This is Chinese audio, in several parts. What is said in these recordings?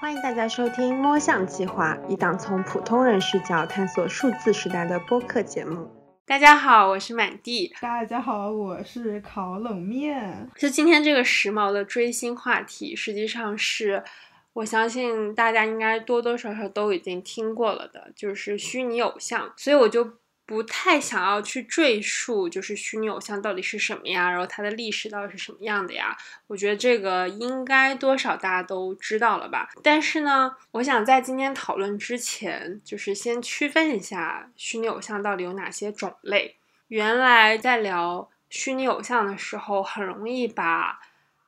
欢迎大家收听《摸象计划》，一档从普通人视角探索数字时代的播客节目。大家好，我是满地。大家好，我是烤冷面。就今天这个时髦的追星话题，实际上是我相信大家应该多多少少都已经听过了的，就是虚拟偶像。所以我就。不太想要去赘述，就是虚拟偶像到底是什么呀，然后它的历史到底是什么样的呀？我觉得这个应该多少大家都知道了吧。但是呢，我想在今天讨论之前，就是先区分一下虚拟偶像到底有哪些种类。原来在聊虚拟偶像的时候，很容易把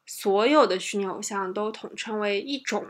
所有的虚拟偶像都统称为一种。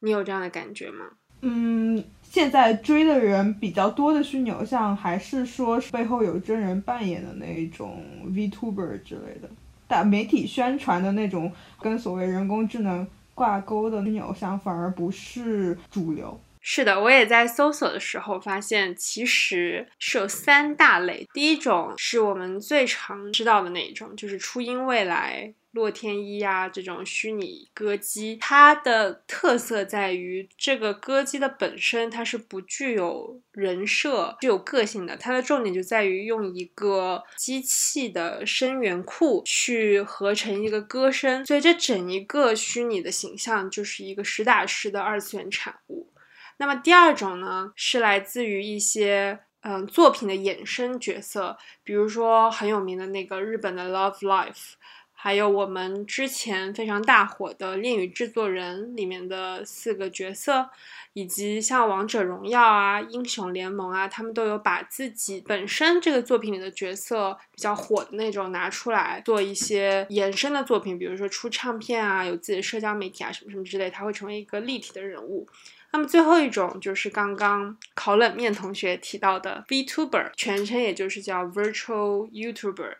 你有这样的感觉吗？嗯。现在追的人比较多的虚拟偶像，还是说背后有真人扮演的那种 VTuber 之类的，但媒体宣传的那种跟所谓人工智能挂钩的虚拟偶像，反而不是主流。是的，我也在搜索的时候发现，其实是有三大类。第一种是我们最常知道的那一种，就是初音未来。洛天依啊，这种虚拟歌姬，它的特色在于这个歌姬的本身它是不具有人设、具有个性的。它的重点就在于用一个机器的声源库去合成一个歌声，所以这整一个虚拟的形象就是一个实打实的二次元产物。那么第二种呢，是来自于一些嗯作品的衍生角色，比如说很有名的那个日本的 Love Life。还有我们之前非常大火的《恋与制作人》里面的四个角色，以及像《王者荣耀》啊、《英雄联盟》啊，他们都有把自己本身这个作品里的角色比较火的那种拿出来做一些延伸的作品，比如说出唱片啊，有自己的社交媒体啊，什么什么之类，他会成为一个立体的人物。那么最后一种就是刚刚烤冷面同学提到的 VTuber，全称也就是叫 Virtual YouTuber。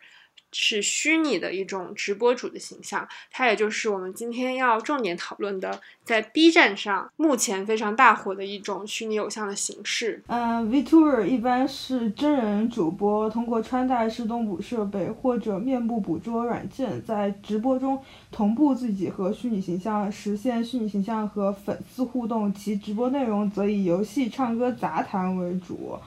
是虚拟的一种直播主的形象，它也就是我们今天要重点讨论的，在 B 站上目前非常大火的一种虚拟偶像的形式。嗯，Vtuber 一般是真人主播通过穿戴式动捕设备或者面部捕捉软件，在直播中同步自己和虚拟形象，实现虚拟形象和粉丝互动。其直播内容则以游戏、唱歌、杂谈为主。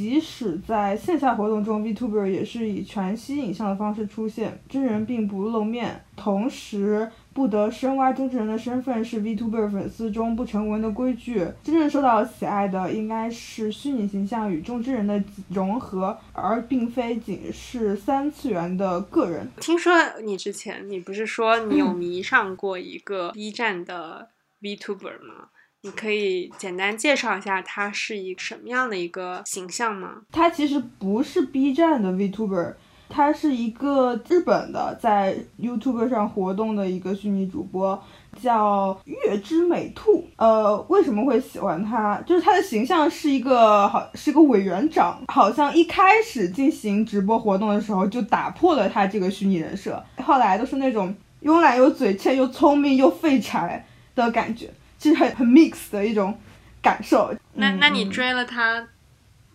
即使在线下活动中，Vtuber 也是以全息影像的方式出现，真人并不露面。同时，不得深挖中之人的身份是 Vtuber 粉丝中不成文的规矩。真正受到喜爱的应该是虚拟形象与中之人的融合，而并非仅是三次元的个人。听说你之前，你不是说你有迷上过一个 B 站的 Vtuber 吗？你可以简单介绍一下他是一什么样的一个形象吗？他其实不是 B 站的 Vtuber，他是一个日本的在 YouTube 上活动的一个虚拟主播，叫月之美兔。呃，为什么会喜欢他？就是他的形象是一个好是个委员长，好像一开始进行直播活动的时候就打破了他这个虚拟人设，后来都是那种慵懒又嘴欠又聪明又废柴的感觉。是很很 mix 的一种感受。那那你追了他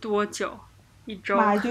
多久？一周？妈，就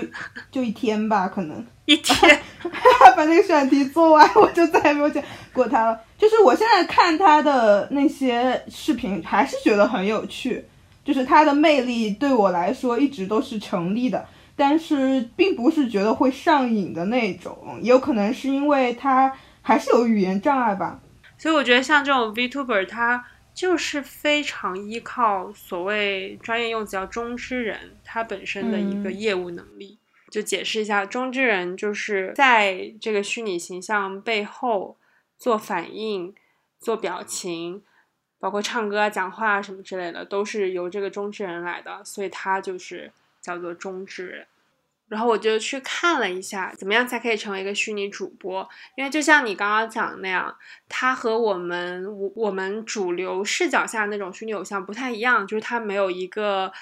就一天吧，可能 一天。把那个选题做完，我就再也没有见过他了。就是我现在看他的那些视频，还是觉得很有趣。就是他的魅力对我来说一直都是成立的，但是并不是觉得会上瘾的那种。也有可能是因为他还是有语言障碍吧。所以我觉得像这种 Vtuber，他。就是非常依靠所谓专业用词叫中之人，他本身的一个业务能力。就解释一下，中之人就是在这个虚拟形象背后做反应、做表情，包括唱歌、讲话什么之类的，都是由这个中之人来的，所以他就是叫做中之人。然后我就去看了一下，怎么样才可以成为一个虚拟主播？因为就像你刚刚讲的那样，它和我们我我们主流视角下那种虚拟偶像不太一样，就是它没有一个，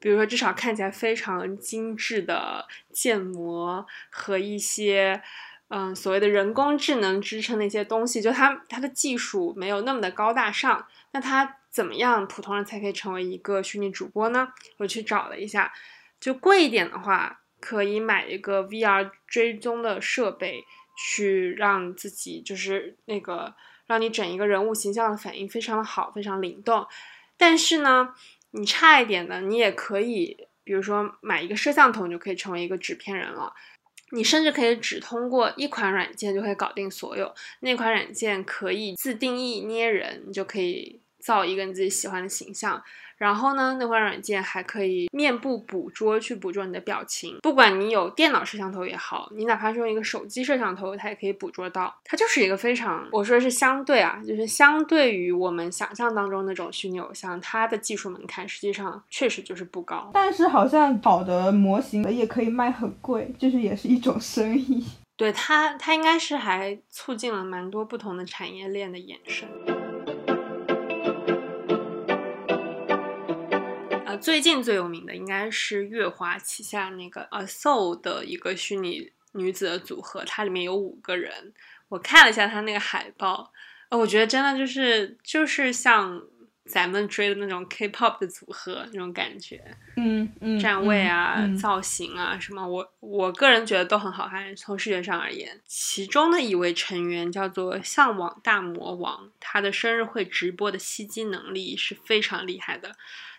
比如说至少看起来非常精致的建模和一些嗯所谓的人工智能支撑的一些东西，就它它的技术没有那么的高大上。那它怎么样普通人才可以成为一个虚拟主播呢？我去找了一下，就贵一点的话。可以买一个 VR 追踪的设备，去让自己就是那个让你整一个人物形象的反应非常的好，非常灵动。但是呢，你差一点的，你也可以，比如说买一个摄像头，你就可以成为一个纸片人了。你甚至可以只通过一款软件就可以搞定所有。那款软件可以自定义捏人，你就可以造一个你自己喜欢的形象。然后呢，那款软件还可以面部捕捉，去捕捉你的表情。不管你有电脑摄像头也好，你哪怕是用一个手机摄像头，它也可以捕捉到。它就是一个非常，我说是相对啊，就是相对于我们想象当中那种虚拟偶像，它的技术门槛实际上确实就是不高。但是好像好的模型也可以卖很贵，就是也是一种生意。对它，它应该是还促进了蛮多不同的产业链的延伸。最近最有名的应该是月华旗下那个 A Soul 的一个虚拟女子的组合，它里面有五个人。我看了一下它那个海报，呃，我觉得真的就是就是像咱们追的那种 K-pop 的组合那种感觉，嗯嗯，站位啊、造型啊什么，我我个人觉得都很好看。从视觉上而言，其中的一位成员叫做向往大魔王，他的生日会直播的吸金能力是非常厉害的。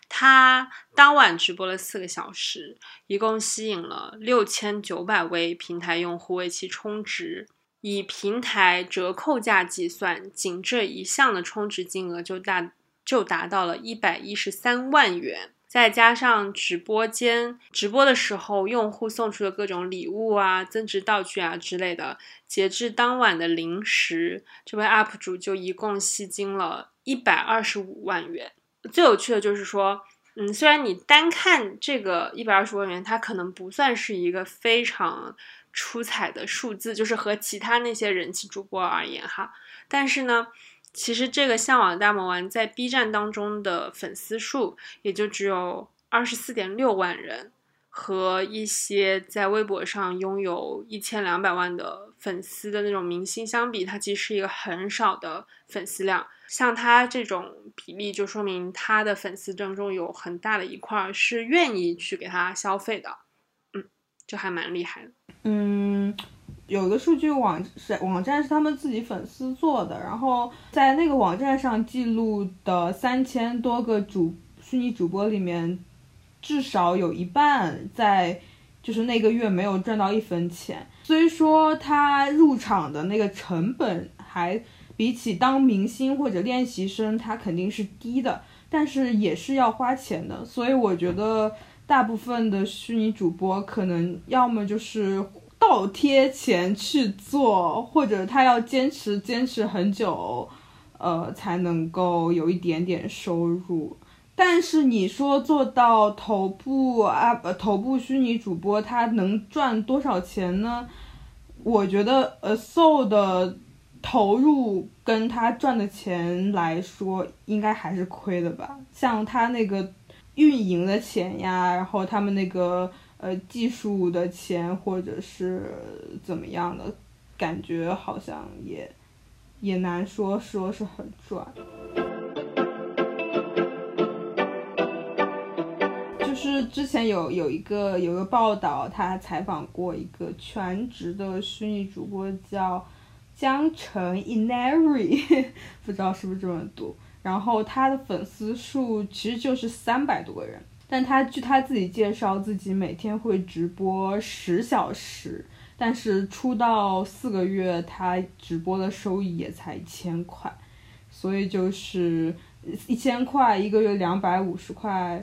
他当晚直播了四个小时，一共吸引了六千九百位平台用户为其充值。以平台折扣价计算，仅这一项的充值金额就大就达到了一百一十三万元。再加上直播间直播的时候，用户送出的各种礼物啊、增值道具啊之类的，截至当晚的零时，这位 UP 主就一共吸金了一百二十五万元。最有趣的就是说，嗯，虽然你单看这个一百二十万元，它可能不算是一个非常出彩的数字，就是和其他那些人气主播而言哈，但是呢，其实这个向往大魔王在 B 站当中的粉丝数也就只有二十四点六万人，和一些在微博上拥有一千两百万的粉丝的那种明星相比，它其实是一个很少的粉丝量。像他这种比例，就说明他的粉丝当中有很大的一块是愿意去给他消费的，嗯，就还蛮厉害的。嗯，有个数据网是网站是他们自己粉丝做的，然后在那个网站上记录的三千多个主虚拟主播里面，至少有一半在就是那个月没有赚到一分钱。虽说他入场的那个成本还。比起当明星或者练习生，他肯定是低的，但是也是要花钱的。所以我觉得大部分的虚拟主播可能要么就是倒贴钱去做，或者他要坚持坚持很久，呃，才能够有一点点收入。但是你说做到头部啊，头部虚拟主播，他能赚多少钱呢？我觉得呃，so 的。投入跟他赚的钱来说，应该还是亏的吧。像他那个运营的钱呀，然后他们那个呃技术的钱，或者是怎么样的，感觉好像也也难说说是很赚。就是之前有有一个有一个报道，他采访过一个全职的虚拟主播，叫。江城 Inari，不知道是不是这么读。然后他的粉丝数其实就是三百多个人，但他据他自己介绍，自己每天会直播十小时，但是出道四个月，他直播的收益也才一千块，所以就是一千块一个月两百五十块，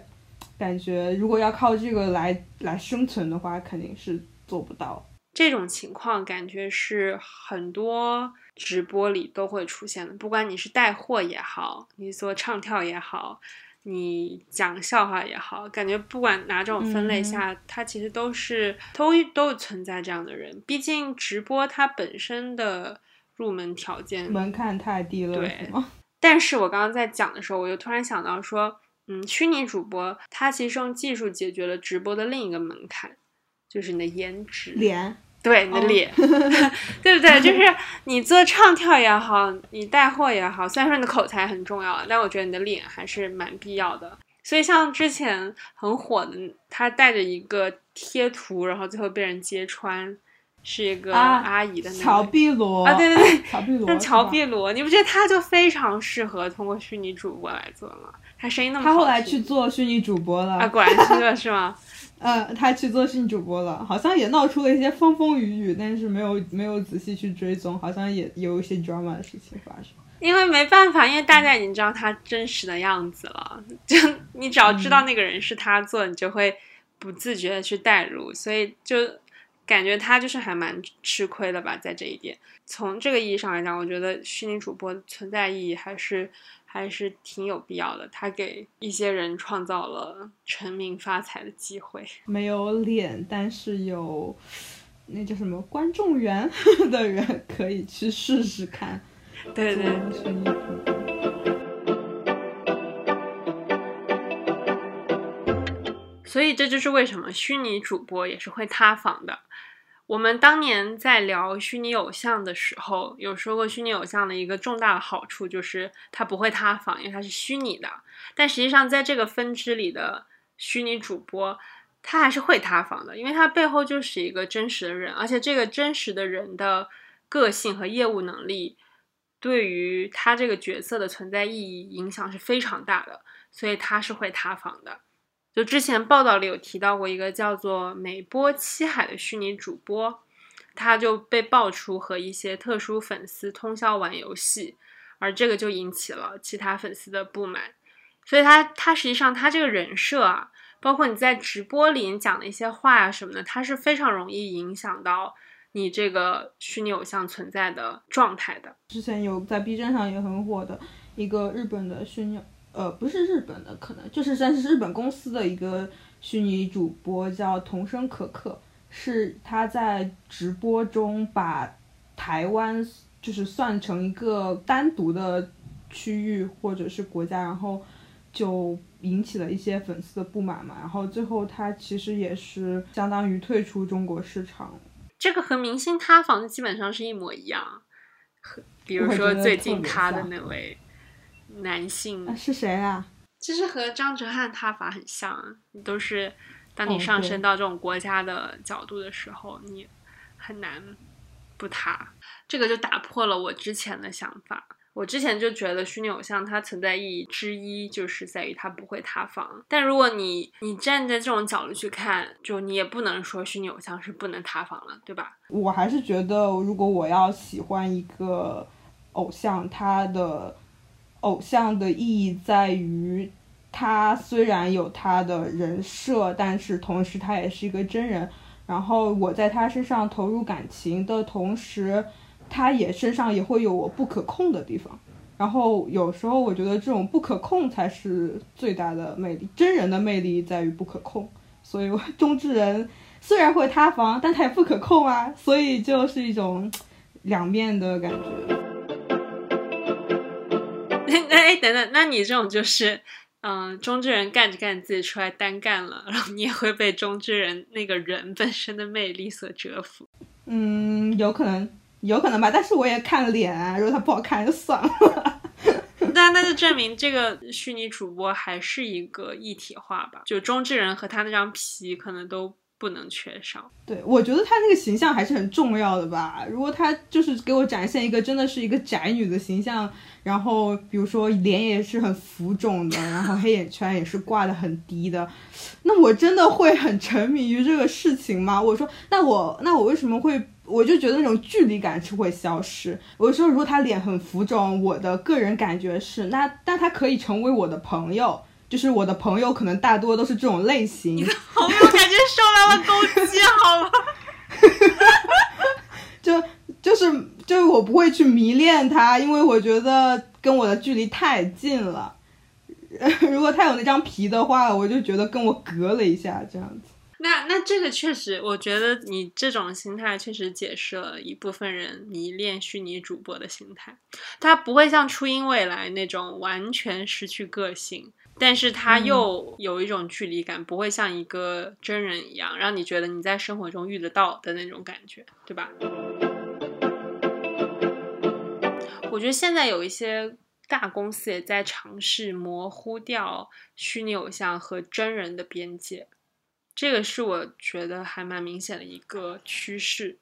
感觉如果要靠这个来来生存的话，肯定是做不到。这种情况感觉是很多直播里都会出现的，不管你是带货也好，你做唱跳也好，你讲笑话也好，感觉不管哪种分类下，它其实都是都都存在这样的人。毕竟直播它本身的入门条件门槛太低了，对。但是我刚刚在讲的时候，我又突然想到说，嗯，虚拟主播它其实用技术解决了直播的另一个门槛，就是你的颜值脸。对你的脸，对不对？就是你做唱跳也好，你带货也好，虽然说你的口才很重要，但我觉得你的脸还是蛮必要的。所以像之前很火的，他带着一个贴图，然后最后被人揭穿，是一个啊阿姨的那乔。碧萝啊，对对对，乔碧萝，但乔碧萝，你不觉得她就非常适合通过虚拟主播来做吗？她声音那么好她。后来去做虚拟主播了，啊，果然是的是吗？呃，她去做虚拟主播了，好像也闹出了一些风风雨雨，但是没有没有仔细去追踪，好像也有一些 drama 的事情发生。因为没办法，因为大家已经知道他真实的样子了，就你只要知道那个人是他做，你就会不自觉的去代入，所以就感觉他就是还蛮吃亏的吧，在这一点。从这个意义上来讲，我觉得虚拟主播存在意义还是还是挺有必要的，他给一些人创造了成名发财的机会。没有脸，但是有那叫什么观众缘 的人可以去试试看。对对。所以这就是为什么虚拟主播也是会塌房的。我们当年在聊虚拟偶像的时候，有说过虚拟偶像的一个重大的好处就是它不会塌房，因为它是虚拟的。但实际上，在这个分支里的虚拟主播，他还是会塌房的，因为他背后就是一个真实的人，而且这个真实的人的个性和业务能力，对于他这个角色的存在意义影响是非常大的，所以他是会塌房的。就之前报道里有提到过一个叫做美波七海的虚拟主播，他就被爆出和一些特殊粉丝通宵玩游戏，而这个就引起了其他粉丝的不满。所以他他实际上他这个人设啊，包括你在直播里讲的一些话呀、什么的，他是非常容易影响到你这个虚拟偶像存在的状态的。之前有在 B 站上也很火的一个日本的虚拟，呃，不是日本的，可能就是算是日本公司的一个虚拟主播叫童声可可，是他在直播中把台湾就是算成一个单独的区域或者是国家，然后就引起了一些粉丝的不满嘛，然后最后他其实也是相当于退出中国市场。这个和明星塌房基本上是一模一样，和比如说最近塌的那位男性啊，是谁啊？其实和张哲瀚塌法很像啊，都是当你上升到这种国家的角度的时候，你很难不塌。这个就打破了我之前的想法。我之前就觉得虚拟偶像它存在意义之一就是在于它不会塌房，但如果你你站在这种角度去看，就你也不能说虚拟偶像是不能塌房了，对吧？我还是觉得，如果我要喜欢一个偶像，他的偶像的意义在于，他虽然有他的人设，但是同时他也是一个真人。然后我在他身上投入感情的同时，他也身上也会有我不可控的地方。然后有时候我觉得这种不可控才是最大的魅力，真人的魅力在于不可控。所以我中之人虽然会塌房，但他也不可控啊，所以就是一种两面的感觉。那 那哎，等等，那你这种就是，嗯、中之人干着干着自己出来单干了，然后你也会被中之人那个人本身的魅力所折服。嗯，有可能，有可能吧，但是我也看脸啊，如果他不好看就算了。那那就证明这个虚拟主播还是一个一体化吧，就中之人和他那张皮可能都不能缺少。对，我觉得她那个形象还是很重要的吧。如果她就是给我展现一个真的是一个宅女的形象，然后比如说脸也是很浮肿的，然后黑眼圈也是挂的很低的，那我真的会很沉迷于这个事情吗？我说，那我那我为什么会？我就觉得那种距离感是会消失。我说，如果他脸很浮肿，我的个人感觉是，那但他可以成为我的朋友，就是我的朋友可能大多都是这种类型。觉受到了攻击，好吗？就就是就是我不会去迷恋他，因为我觉得跟我的距离太近了。如果他有那张皮的话，我就觉得跟我隔了一下这样子。那那这个确实，我觉得你这种心态确实解释了一部分人迷恋虚拟主播的心态。他不会像初音未来那种完全失去个性，但是他又有一种距离感，不会像一个真人一样，让你觉得你在生活中遇得到的那种感觉，对吧？我觉得现在有一些大公司也在尝试模糊掉虚拟偶像和真人的边界。这个是我觉得还蛮明显的一个趋势，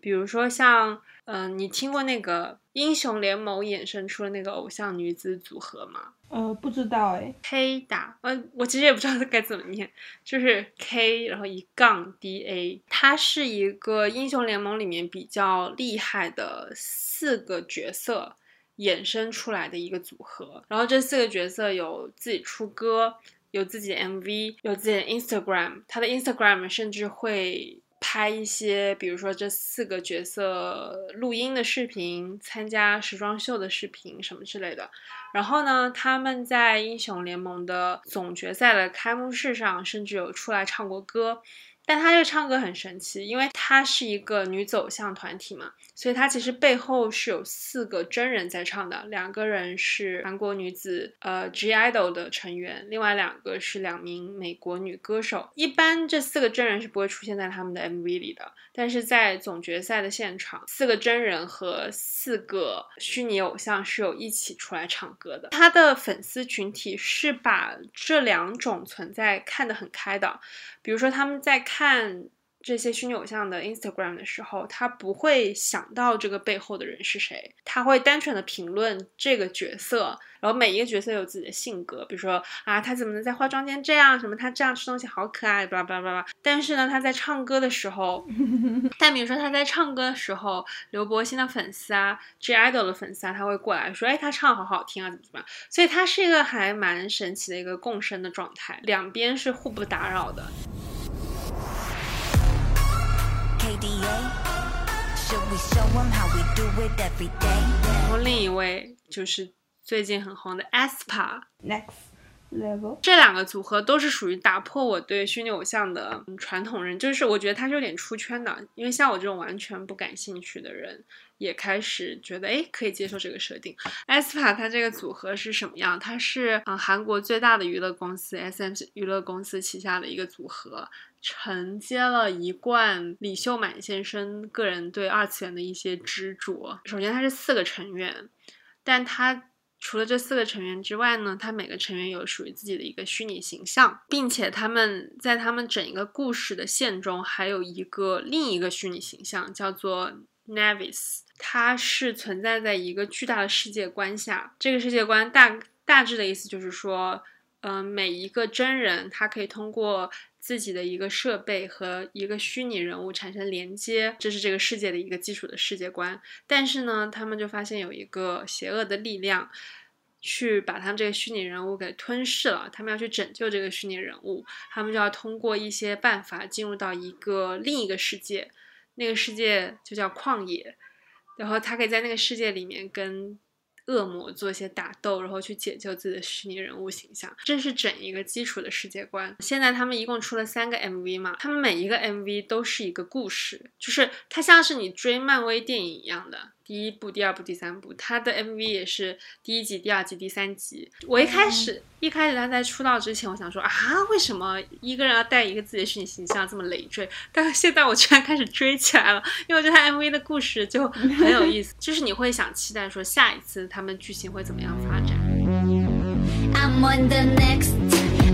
比如说像，嗯、你听过那个英雄联盟衍生出的那个偶像女子组合吗？呃，不知道哎。K 打，呃，我其实也不知道该怎么念，就是 K，然后一杠 D A，它是一个英雄联盟里面比较厉害的四个角色衍生出来的一个组合。然后这四个角色有自己出歌，有自己的 MV，有自己的 Instagram，他的 Instagram 甚至会。拍一些，比如说这四个角色录音的视频、参加时装秀的视频什么之类的，然后呢，他们在英雄联盟的总决赛的开幕式上，甚至有出来唱过歌。但他这个唱歌很神奇，因为他是一个女走向团体嘛，所以他其实背后是有四个真人在唱的，两个人是韩国女子呃 G IDOL 的成员，另外两个是两名美国女歌手。一般这四个真人是不会出现在他们的 MV 里的，但是在总决赛的现场，四个真人和四个虚拟偶像是有一起出来唱歌的。他的粉丝群体是把这两种存在看得很开的，比如说他们在看这些虚拟偶像的 Instagram 的时候，他不会想到这个背后的人是谁，他会单纯的评论这个角色，然后每一个角色有自己的性格，比如说啊，他怎么能在化妆间这样，什么他这样吃东西好可爱，巴拉巴拉巴拉。但是呢，他在唱歌的时候，但比如说他在唱歌的时候，刘柏辛的粉丝啊，G IDOL 的粉丝啊，他会过来说，哎，他唱好好听啊，怎么怎么样。所以他是一个还蛮神奇的一个共生的状态，两边是互不打扰的。然后另一位就是最近很红的 aespa，Next level，这两个组合都是属于打破我对虚拟偶像的嗯传统人，就是我觉得他是有点出圈的，因为像我这种完全不感兴趣的人，也开始觉得哎可以接受这个设定。aespa 它这个组合是什么样？它是嗯韩国最大的娱乐公司 SM 娱乐公司旗下的一个组合。承接了一贯李秀满先生个人对二次元的一些执着。首先，他是四个成员，但他除了这四个成员之外呢，他每个成员有属于自己的一个虚拟形象，并且他们在他们整一个故事的线中还有一个另一个虚拟形象，叫做 Navis。它是存在在一个巨大的世界观下，这个世界观大大致的意思就是说，嗯、每一个真人他可以通过自己的一个设备和一个虚拟人物产生连接，这是这个世界的一个基础的世界观。但是呢，他们就发现有一个邪恶的力量，去把他们这个虚拟人物给吞噬了。他们要去拯救这个虚拟人物，他们就要通过一些办法进入到一个另一个世界，那个世界就叫旷野。然后他可以在那个世界里面跟恶魔做一些打斗，然后去解救自己的虚拟人物形象，这是整一个基础的世界观。现在他们一共出了三个 MV 嘛，他们每一个 MV 都是一个故事，就是它像是你追漫威电影一样的。第一部、第二部、第三部，他的 MV 也是第一集、第二集、第三集。我一开始、一开始他在出道之前，我想说啊，为什么一个人要带一个自己的虚拟形象这么累赘？但是现在我居然开始追起来了，因为我觉得他 MV 的故事就很有意思，就是你会想期待说下一次他们剧情会怎么样发展。I'm on the next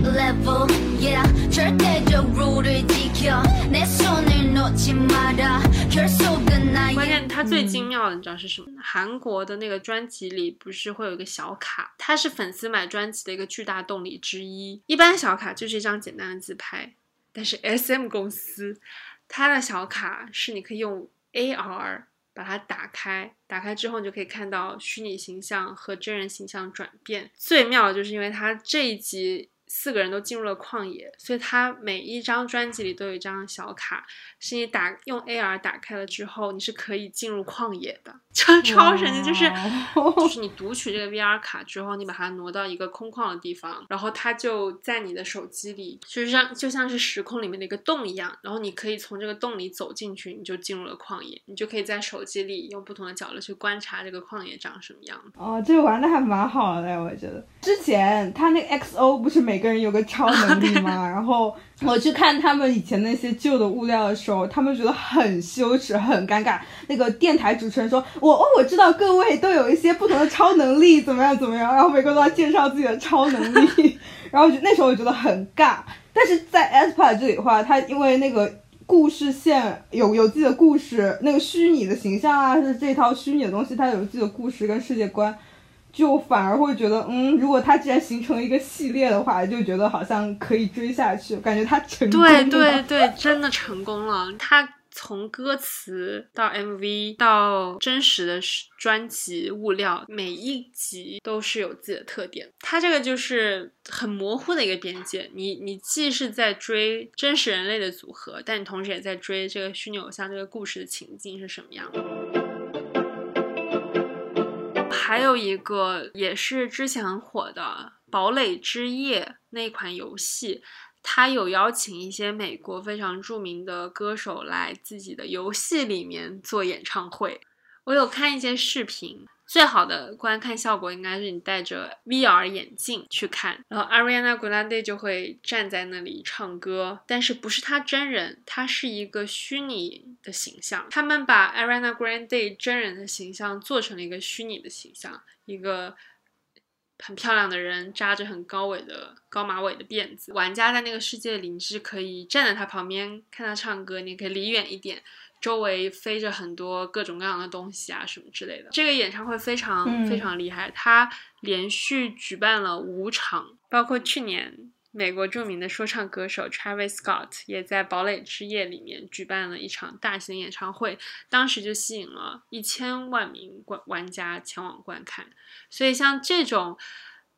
level. Yeah, 절대적 룰을 지켜. 내 손을 놓지 마라. 결속은 나의 关键它最精妙的，你知道是什么？韩国的那个专辑里不是会有一个小卡，它是粉丝买专辑的一个巨大动力之一。一般小卡就是一张简单的自拍，但是 SM 公司它的小卡是你可以用 AR 把它打开，打开之后你就可以看到虚拟形象和真人形象转变。最妙的就是因为它这一集。 四个人都进入了旷野，所以他每一张专辑里都有一张小卡，是你打用 AR 打开了之后，你是可以进入旷野的，超超神奇！就是哇 就是你读取这个 VR 卡之后，你把它挪到一个空旷的地方，然后它就在你的手机里，就是像就像是时空里面的一个洞一样，然后你可以从这个洞里走进去，你就进入了旷野，你就可以在手机里用不同的角度去观察这个旷野长什么样子。哦，这个玩的还蛮好的，我觉得。之前他那个 XO 不是每个人有个超能力嘛？然后我去看他们以前那些旧的物料的时候，他们觉得很羞耻、很尴尬。那个电台主持人说：“我哦，我知道各位都有一些不同的超能力，怎么样怎么样。”然后每个人都要介绍自己的超能力，然后就那时候我觉得很尬。但是在 aespa 这里的话，它因为那个故事线有有自己的故事，那个虚拟的形象啊，是这套虚拟的东西，它有自己的故事跟世界观，就反而会觉得，嗯，如果它既然形成一个系列的话，就觉得好像可以追下去，感觉它成功对了对对，真的成功了。他从歌词到 MV 到真实的专辑物料，每一集都是有自己的特点。它这个就是很模糊的一个边界，你你既是在追真实人类的组合，但你同时也在追这个虚拟偶像这个故事的情境是什么样的。还有一个也是之前很火的《堡垒之夜》那款游戏，它有邀请一些美国非常著名的歌手来自己的游戏里面做演唱会。我有看一些视频，最好的观看效果应该是你戴着 VR 眼镜去看，然后 Ariana Grande 就会站在那里唱歌，但是不是她真人，她是一个虚拟的形象。他们把 Ariana Grande 真人的形象做成了一个虚拟的形象，一个很漂亮的人，扎着很高尾的高马尾的辫子。玩家在那个世界里，你是可以站在他旁边看他唱歌，你可以离远一点。周围飞着很多各种各样的东西啊，什么之类的。这个演唱会非常、嗯非常厉害，他连续举办了五场，包括去年美国著名的说唱歌手 Travis Scott 也在《堡垒之夜》里面举办了一场大型演唱会，当时就吸引了一千万名观玩家前往观看。所以像这种。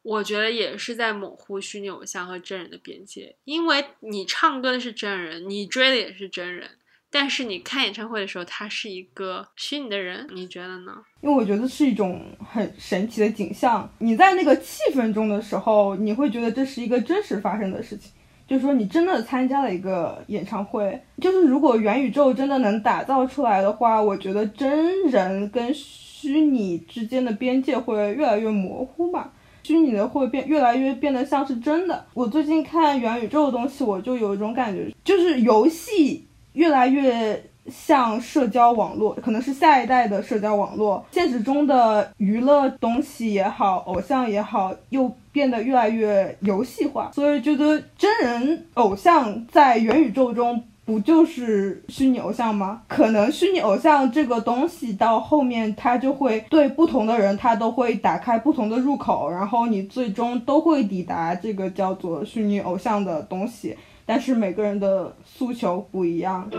我觉得也是在模糊虚拟偶像和真人的边界，因为你唱歌的是真人，你追的也是真人，但是你看演唱会的时候，他是一个虚拟的人，你觉得呢？因为我觉得是一种很神奇的景象。你在那个气氛中的时候，你会觉得这是一个真实发生的事情，就是说你真的参加了一个演唱会。就是如果元宇宙真的能打造出来的话，我觉得真人跟虚拟之间的边界会越来越模糊吧。虚拟的会变越来越变得像是真的。我最近看元宇宙的东西，我就有一种感觉，就是游戏越来越像社交网络，可能是下一代的社交网络。现实中的娱乐东西也好，偶像也好，又变得越来越游戏化。所以觉得真人偶像在元宇宙中。不就是虚拟偶像吗？可能虚拟偶像这个东西到后面，它就会对不同的人，它都会打开不同的入口，然后你最终都会抵达这个叫做虚拟偶像的东西。但是每个人的诉求不一样。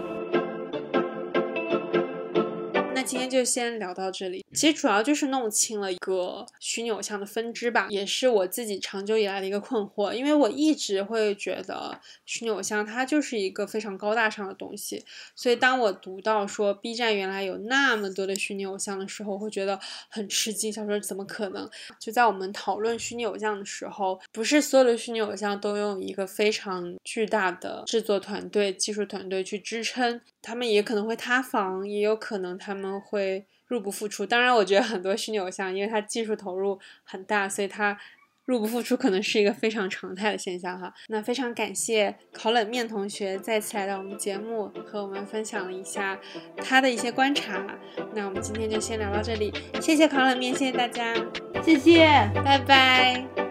今天就先聊到这里。其实主要就是弄清了一个虚拟偶像的分支吧，也是我自己长久以来的一个困惑。因为我一直会觉得虚拟偶像它就是一个非常高大上的东西，所以当我读到说 B 站原来有那么多的虚拟偶像的时候，我会觉得很吃惊，想说怎么可能？就在我们讨论虚拟偶像的时候，不是所有的虚拟偶像都用一个非常巨大的制作团队、技术团队去支撑，他们也可能会塌房，也有可能他们们会入不敷出。当然，我觉得很多虚拟偶像，因为它技术投入很大，所以它入不敷出可能是一个非常常态的现象哈。那非常感谢烤冷面同学再次来到我们节目，和我们分享了一下他的一些观察。那我们今天就先聊到这里，谢谢烤冷面，谢谢大家，谢谢。拜拜。